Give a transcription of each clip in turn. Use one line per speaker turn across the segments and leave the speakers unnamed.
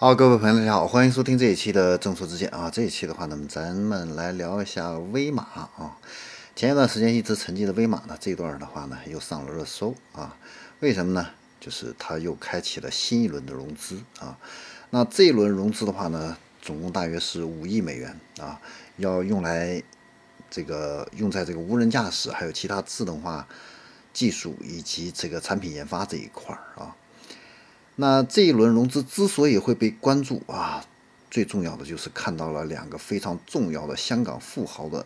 好，各位朋友，大家好，欢迎收听这一期的正说之见啊。这一期的话呢，咱们来聊一下威马啊。前一段时间一直沉寂的威马呢，这段的话呢又上了热搜啊。为什么呢？就是它又开启了新一轮的融资啊。那这一轮融资的话呢，总共大约是五亿美元啊，要用来这个用在这个无人驾驶，还有其他自动化技术以及这个产品研发这一块儿啊。那这一轮融资之所以会被关注啊，最重要的就是看到了两个非常重要的香港富豪的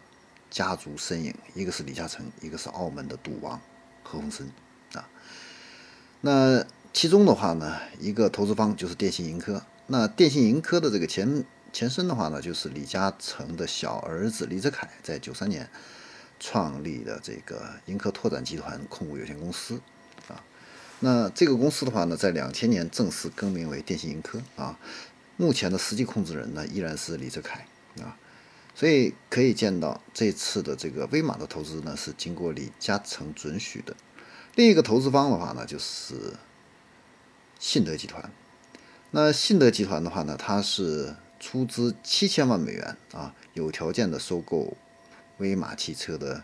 家族身影，一个是李嘉诚，一个是澳门的赌王何鸿燊啊。那其中的话呢，一个投资方就是电信盈科。那电信盈科的这个前前身的话呢，就是李嘉诚的小儿子李泽楷在九三年创立的这个盈科拓展集团控股有限公司。那这个公司的话呢，在两千年正式更名为电信盈科啊。目前的实际控制人呢，依然是李泽楷啊。所以可以见到，这次的这个威马的投资呢，是经过李嘉诚准许的。另一个投资方的话呢，就是信德集团。那信德集团的话呢，它是出资七千万美元啊，有条件的收购威马汽车的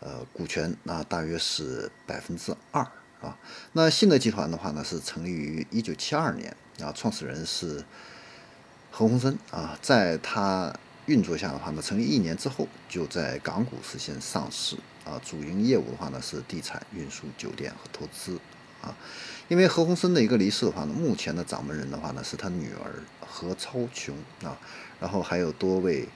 呃股权，那大约是百分之二。啊，那信德集团的话呢，是成立于一九七二年啊，创始人是何鸿燊啊，在他运作下的话呢，成立一年之后就在港股实现上市啊，主营业务的话呢是地产、运输、酒店和投资啊。因为何鸿燊的一个离世的话呢，目前的掌门人的话呢是他女儿何超琼啊，然后还有多位。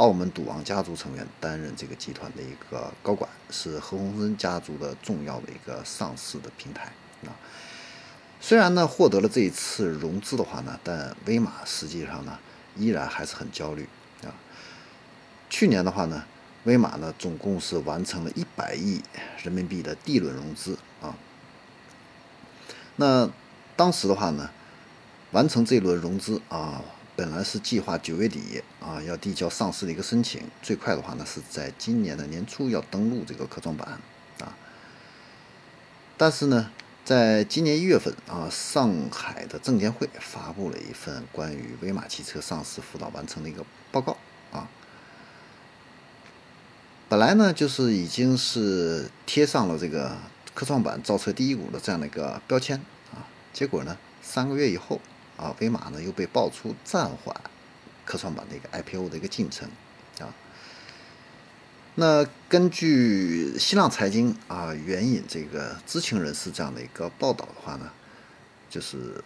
澳门赌王家族成员担任这个集团的一个高管，是何鸿燊家族的重要的一个上市的平台啊。虽然呢获得了这一次融资的话呢，但威马实际上呢依然还是很焦虑啊。去年的话呢，威马呢总共是完成了一百亿人民币的 D 轮融资啊。那当时的话呢，完成这轮融资啊。本来是计划九月底啊要递交上市的一个申请，最快的话呢是在今年的年初要登陆这个科创板啊。但是呢，在今年一月份啊，上海的证监会发布了一份关于威马汽车上市辅导完成的一个报告啊。本来呢就是已经是贴上了这个科创板造车第一股的这样的一个标签啊，结果呢三个月以后。啊，威马呢又被爆出暂缓科创板的一个 IPO 的一个进程啊。那根据新浪财经啊援引这个知情人士这样的一个报道的话呢，就是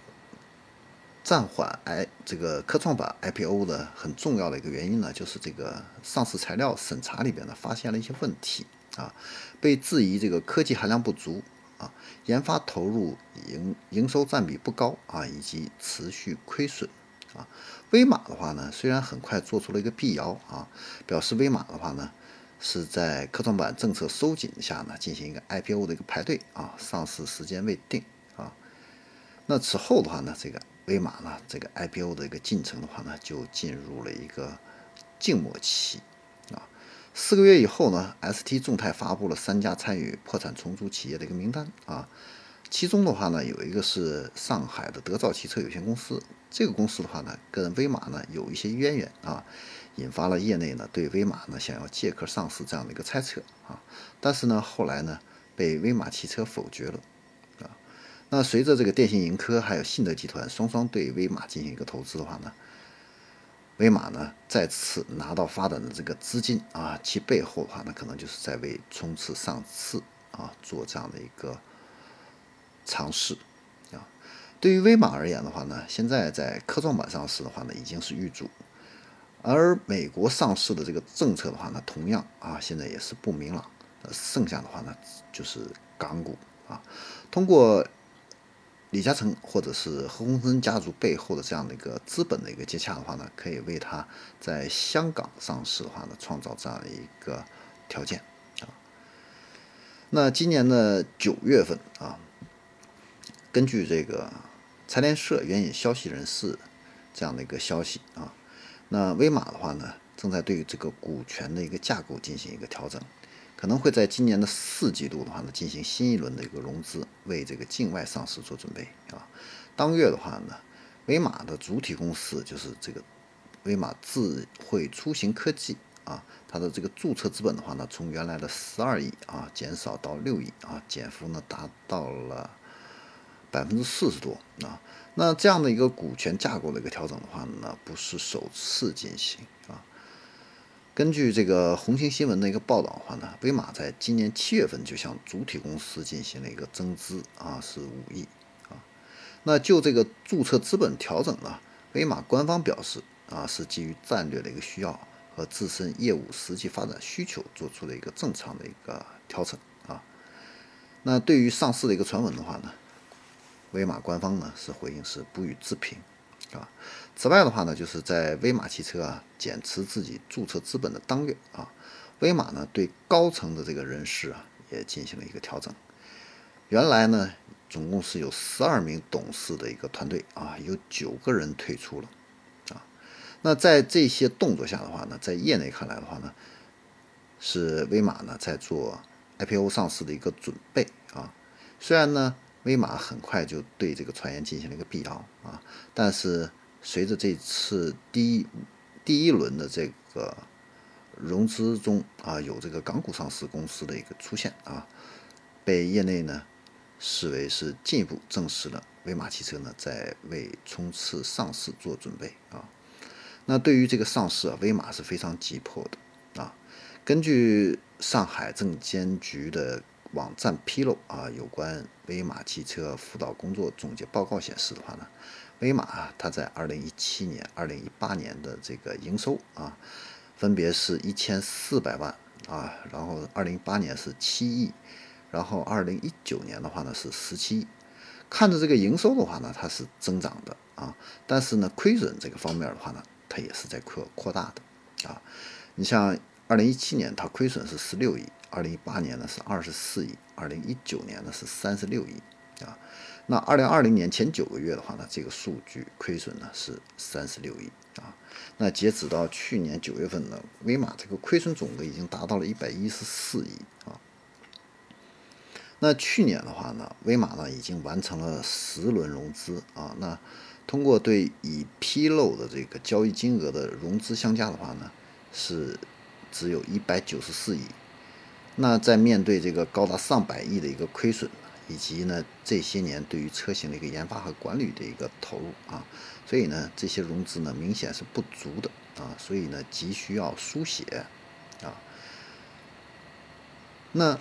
暂缓 I 这个科创板 IPO 的很重要的一个原因呢，就是这个上市材料审查里边呢发现了一些问题啊，被质疑这个科技含量不足。啊，研发投入营营收占比不高啊，以及持续亏损啊。威马的话呢，虽然很快做出了一个辟谣啊，表示威马的话呢是在科创板政策收紧下呢进行一个 IPO 的一个排队啊，上市时间未定啊。那此后的话呢，这个威马呢这个 IPO 的一个进程的话呢，就进入了一个静默期。四个月以后呢，ST 众泰发布了三家参与破产重组企业的一个名单啊，其中的话呢，有一个是上海的德兆汽车有限公司，这个公司的话呢，跟威马呢有一些渊源啊，引发了业内呢对威马呢想要借壳上市这样的一个猜测啊，但是呢，后来呢被威马汽车否决了啊。那随着这个电信盈科还有信德集团双双对威马进行一个投资的话呢。威马呢再次拿到发展的这个资金啊，其背后的话呢，可能就是在为冲刺上市啊做这样的一个尝试啊。对于威马而言的话呢，现在在科创板上市的话呢，已经是预祝，而美国上市的这个政策的话呢，同样啊现在也是不明朗。剩下的话呢，就是港股啊，通过。李嘉诚或者是何鸿燊家族背后的这样的一个资本的一个接洽的话呢，可以为他在香港上市的话呢，创造这样的一个条件啊。那今年的九月份啊，根据这个财联社援引消息人士这样的一个消息啊，那威马的话呢，正在对这个股权的一个架构进行一个调整。可能会在今年的四季度的话呢，进行新一轮的一个融资，为这个境外上市做准备啊。当月的话呢，威马的主体公司就是这个威马智慧出行科技啊，它的这个注册资本的话呢，从原来的十二亿啊减少到六亿啊，减幅呢达到了百分之四十多啊。那这样的一个股权架构的一个调整的话呢，不是首次进行。根据这个红星新闻的一个报道的话呢，威马在今年七月份就向主体公司进行了一个增资啊，是五亿啊。那就这个注册资本调整呢，威马官方表示啊，是基于战略的一个需要和自身业务实际发展需求做出的一个正常的一个调整啊。那对于上市的一个传闻的话呢，威马官方呢是回应是不予置评。啊，此外的话呢，就是在威马汽车啊减持自己注册资本的当月啊，威马呢对高层的这个人事啊也进行了一个调整。原来呢，总共是有十二名董事的一个团队啊，有九个人退出了啊。那在这些动作下的话呢，在业内看来的话呢，是威马呢在做 IPO 上市的一个准备啊。虽然呢。威马很快就对这个传言进行了一个辟谣啊，但是随着这次第一第一轮的这个融资中啊，有这个港股上市公司的一个出现啊，被业内呢视为是进一步证实了威马汽车呢在为冲刺上市做准备啊。那对于这个上市啊，威马是非常急迫的啊。根据上海证监局的。网站披露啊，有关威马汽车辅导工作总结报告显示的话呢，威马啊，它在二零一七年、二零一八年的这个营收啊，分别是一千四百万啊，然后二零一八年是七亿，然后二零一九年的话呢是十七亿。看着这个营收的话呢，它是增长的啊，但是呢，亏损这个方面的话呢，它也是在扩扩大的啊。你像二零一七年它亏损是十六亿。二零一八年呢是二十四亿，二零一九年呢是三十六亿啊。那二零二零年前九个月的话呢，这个数据亏损呢是三十六亿啊。那截止到去年九月份呢，威马这个亏损总额已经达到了一百一十四亿啊。那去年的话呢，威马呢已经完成了十轮融资啊。那通过对已披露的这个交易金额的融资相加的话呢，是只有一百九十四亿。那在面对这个高达上百亿的一个亏损，以及呢这些年对于车型的一个研发和管理的一个投入啊，所以呢这些融资呢明显是不足的啊，所以呢急需要输血啊。那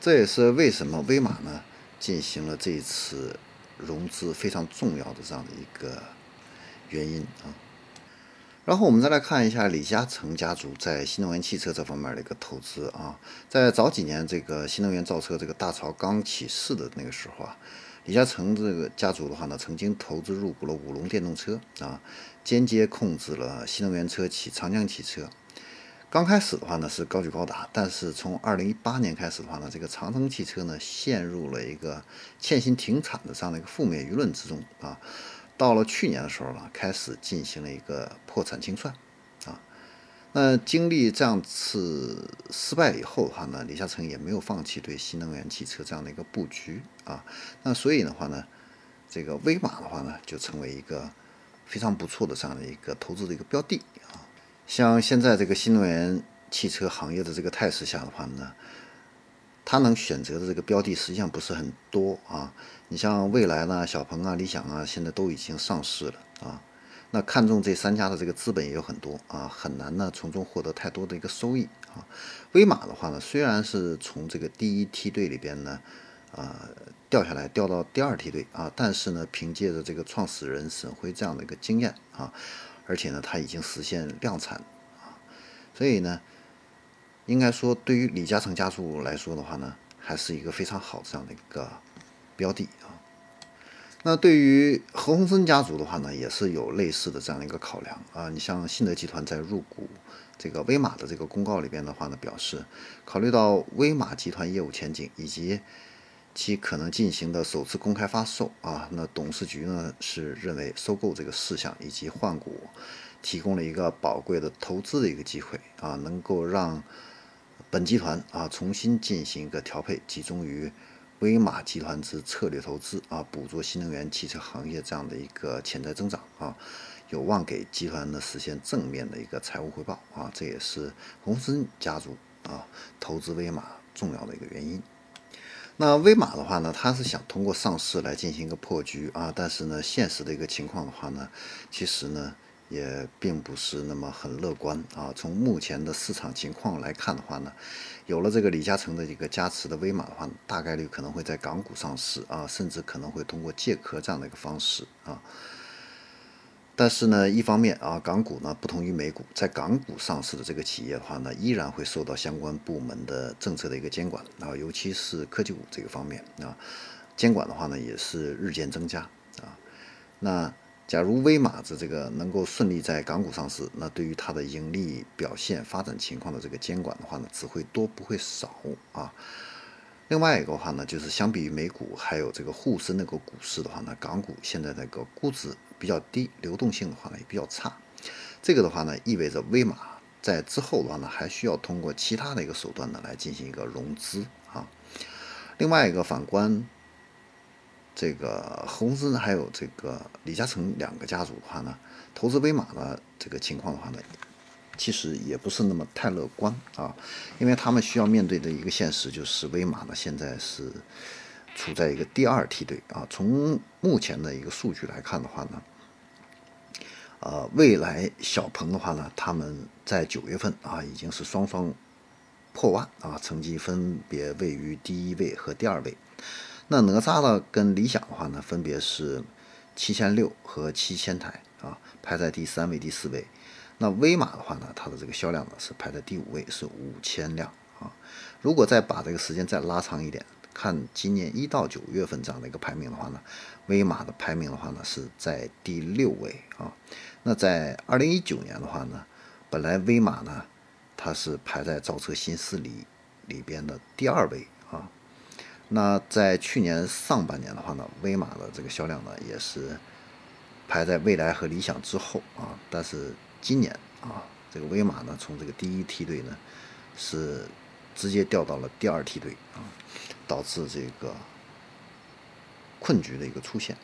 这也是为什么威马呢进行了这一次融资非常重要的这样的一个原因啊。然后我们再来看一下李嘉诚家族在新能源汽车这方面的一个投资啊，在早几年这个新能源造车这个大潮刚起势的那个时候啊，李嘉诚这个家族的话呢，曾经投资入股了五龙电动车啊，间接控制了新能源车企长江汽车。刚开始的话呢是高举高打，但是从二零一八年开始的话呢，这个长城汽车呢陷入了一个欠薪停产的这样的一个负面舆论之中啊。到了去年的时候呢，开始进行了一个破产清算，啊，那经历这样次失败以后的话呢，李嘉诚也没有放弃对新能源汽车这样的一个布局啊，那所以的话呢，这个威马的话呢，就成为一个非常不错的这样的一个投资的一个标的啊，像现在这个新能源汽车行业的这个态势下的话呢。他能选择的这个标的实际上不是很多啊，你像蔚来呢、小鹏啊、理想啊，现在都已经上市了啊。那看中这三家的这个资本也有很多啊，很难呢从中获得太多的一个收益啊。威马的话呢，虽然是从这个第一梯队里边呢啊掉下来，掉到第二梯队啊，但是呢，凭借着这个创始人沈辉这样的一个经验啊，而且呢，他已经实现量产啊，所以呢。应该说，对于李嘉诚家族来说的话呢，还是一个非常好的这样的一个标的啊。那对于何鸿燊家族的话呢，也是有类似的这样的一个考量啊。你像信德集团在入股这个威马的这个公告里边的话呢，表示考虑到威马集团业务前景以及其可能进行的首次公开发售啊，那董事局呢是认为收购这个事项以及换股提供了一个宝贵的投资的一个机会啊，能够让本集团啊重新进行一个调配，集中于威马集团之策略投资啊，捕捉新能源汽车行业这样的一个潜在增长啊，有望给集团呢实现正面的一个财务回报啊，这也是洪森家族啊投资威马重要的一个原因。那威马的话呢，它是想通过上市来进行一个破局啊，但是呢，现实的一个情况的话呢，其实呢。也并不是那么很乐观啊。从目前的市场情况来看的话呢，有了这个李嘉诚的一个加持的威马的话，大概率可能会在港股上市啊，甚至可能会通过借壳这样的一个方式啊。但是呢，一方面啊，港股呢不同于美股，在港股上市的这个企业的话呢，依然会受到相关部门的政策的一个监管啊，尤其是科技股这个方面啊，监管的话呢也是日渐增加啊。那假如威马的这个能够顺利在港股上市，那对于它的盈利表现、发展情况的这个监管的话呢，只会多不会少啊。另外一个话呢，就是相比于美股还有这个沪深那个股市的话呢，港股现在那个估值比较低，流动性的话呢也比较差。这个的话呢，意味着威马在之后的话呢，还需要通过其他的一个手段呢来进行一个融资啊。另外一个反观。这个何鸿燊还有这个李嘉诚两个家族的话呢，投资威马的这个情况的话呢，其实也不是那么太乐观啊，因为他们需要面对的一个现实就是威马呢现在是处在一个第二梯队啊。从目前的一个数据来看的话呢，呃，未来小鹏的话呢，他们在九月份啊已经是双双破万啊，成绩分别位于第一位和第二位。那哪吒呢？跟理想的话呢，分别是七千六和七千台啊，排在第三位、第四位。那威马的话呢，它的这个销量呢是排在第五位，是五千辆啊。如果再把这个时间再拉长一点，看今年一到九月份这样的一个排名的话呢，威马的排名的话呢是在第六位啊。那在二零一九年的话呢，本来威马呢它是排在造车新势力里边的第二位。那在去年上半年的话呢，威马的这个销量呢也是排在蔚来和理想之后啊。但是今年啊，这个威马呢从这个第一梯队呢是直接掉到了第二梯队啊，导致这个困局的一个出现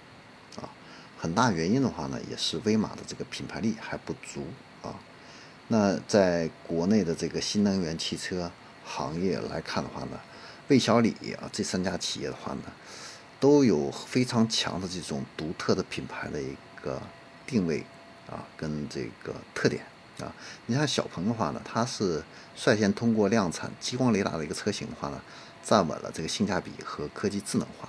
啊。很大原因的话呢，也是威马的这个品牌力还不足啊。那在国内的这个新能源汽车行业来看的话呢。魏小李啊，这三家企业的话呢，都有非常强的这种独特的品牌的一个定位啊，跟这个特点啊。你像小鹏的话呢，它是率先通过量产激光雷达的一个车型的话呢，站稳了这个性价比和科技智能化。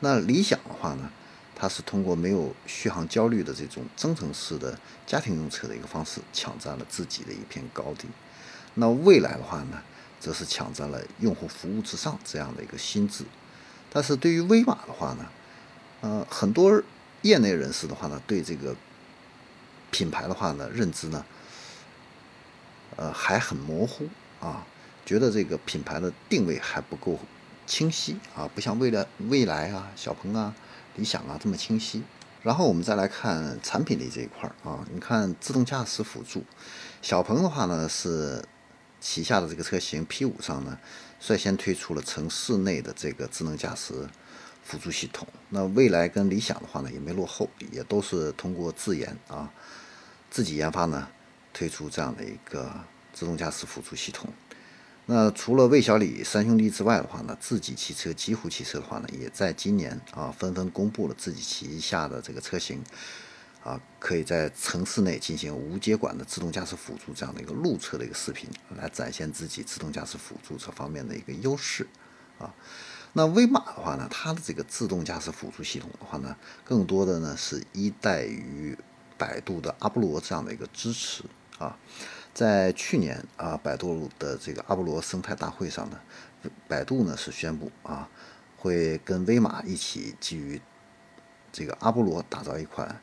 那理想的话呢，它是通过没有续航焦虑的这种增程式的家庭用车的一个方式，抢占了自己的一片高地。那未来的话呢？则是抢占了用户服务之上这样的一个心智，但是对于威马的话呢，呃，很多业内人士的话呢，对这个品牌的话呢，认知呢，呃，还很模糊啊，觉得这个品牌的定位还不够清晰啊，不像未来未来啊、小鹏啊、理想啊这么清晰。然后我们再来看产品力这一块儿啊，你看自动驾驶辅助，小鹏的话呢是。旗下的这个车型 P5 上呢，率先推出了城市内的这个智能驾驶辅助系统。那未来跟理想的话呢，也没落后，也都是通过自研啊，自己研发呢，推出这样的一个自动驾驶辅助系统。那除了魏小李三兄弟之外的话呢，自己汽车、极狐汽车的话呢，也在今年啊，纷纷公布了自己旗下的这个车型。啊，可以在城市内进行无接管的自动驾驶辅助这样的一个路测的一个视频，来展现自己自动驾驶辅助这方面的一个优势啊。那威马的话呢，它的这个自动驾驶辅助系统的话呢，更多的呢是依赖于百度的阿波罗这样的一个支持啊。在去年啊，百度的这个阿波罗生态大会上呢，百度呢是宣布啊，会跟威马一起基于这个阿波罗打造一款。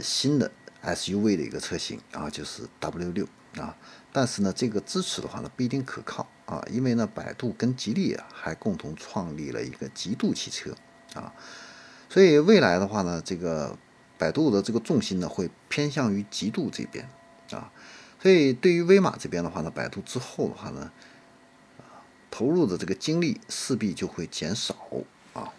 新的 SUV 的一个车型啊，就是 W 六啊，但是呢，这个支持的话呢不一定可靠啊，因为呢，百度跟吉利啊还共同创立了一个极度汽车啊，所以未来的话呢，这个百度的这个重心呢会偏向于极度这边啊，所以对于威马这边的话呢，百度之后的话呢，啊，投入的这个精力势必就会减少啊。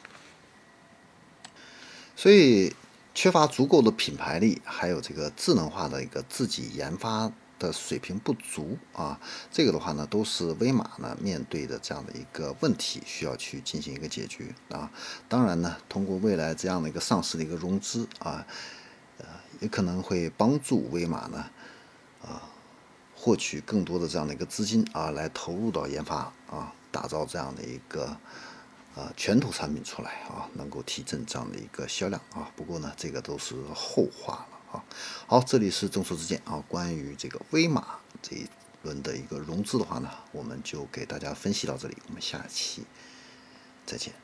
所以缺乏足够的品牌力，还有这个智能化的一个自己研发的水平不足啊，这个的话呢，都是威马呢面对的这样的一个问题，需要去进行一个解决啊。当然呢，通过未来这样的一个上市的一个融资啊，呃，也可能会帮助威马呢啊获取更多的这样的一个资金啊，来投入到研发啊，打造这样的一个。啊，拳头产品出来啊，能够提振这样的一个销量啊。不过呢，这个都是后话了啊。好，这里是众说之见啊。关于这个威马这一轮的一个融资的话呢，我们就给大家分析到这里。我们下期再见。